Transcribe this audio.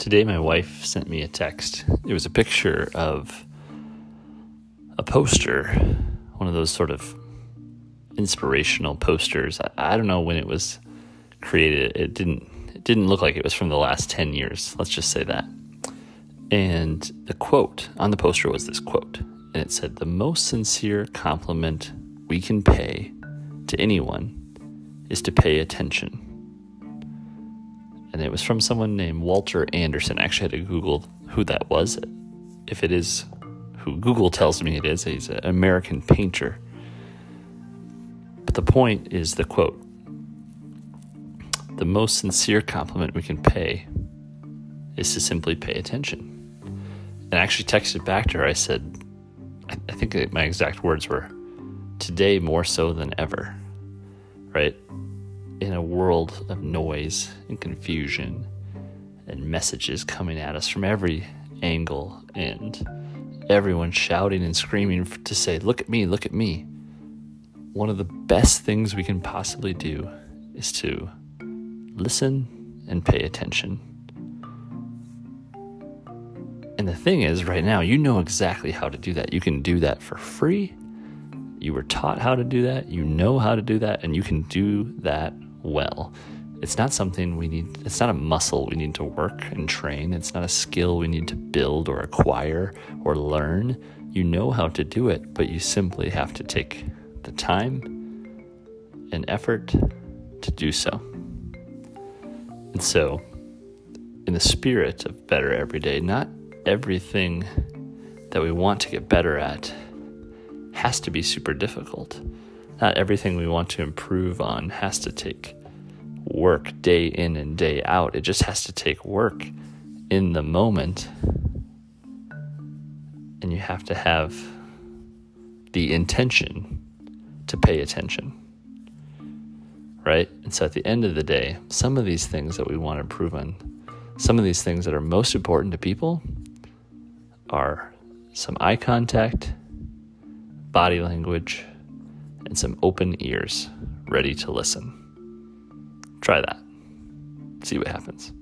Today, my wife sent me a text. It was a picture of a poster, one of those sort of inspirational posters. I, I don't know when it was created. It didn't. It didn't look like it was from the last ten years. Let's just say that. And the quote on the poster was this quote, and it said, "The most sincere compliment we can pay to anyone is to pay attention." And it was from someone named Walter Anderson. I actually had to Google who that was. If it is who Google tells me it is, he's an American painter. But the point is the quote The most sincere compliment we can pay is to simply pay attention. And I actually texted back to her. I said, I think my exact words were, today more so than ever, right? In a world of noise and confusion and messages coming at us from every angle and everyone shouting and screaming to say, Look at me, look at me. One of the best things we can possibly do is to listen and pay attention. And the thing is, right now, you know exactly how to do that. You can do that for free. You were taught how to do that. You know how to do that. And you can do that well. It's not something we need, it's not a muscle we need to work and train. It's not a skill we need to build or acquire or learn. You know how to do it, but you simply have to take the time and effort to do so. And so, in the spirit of better every day, not everything that we want to get better at has to be super difficult not everything we want to improve on has to take work day in and day out. It just has to take work in the moment. And you have to have the intention to pay attention. Right? And so at the end of the day, some of these things that we want to improve on, some of these things that are most important to people are some eye contact, body language, and some open ears ready to listen. Try that. See what happens.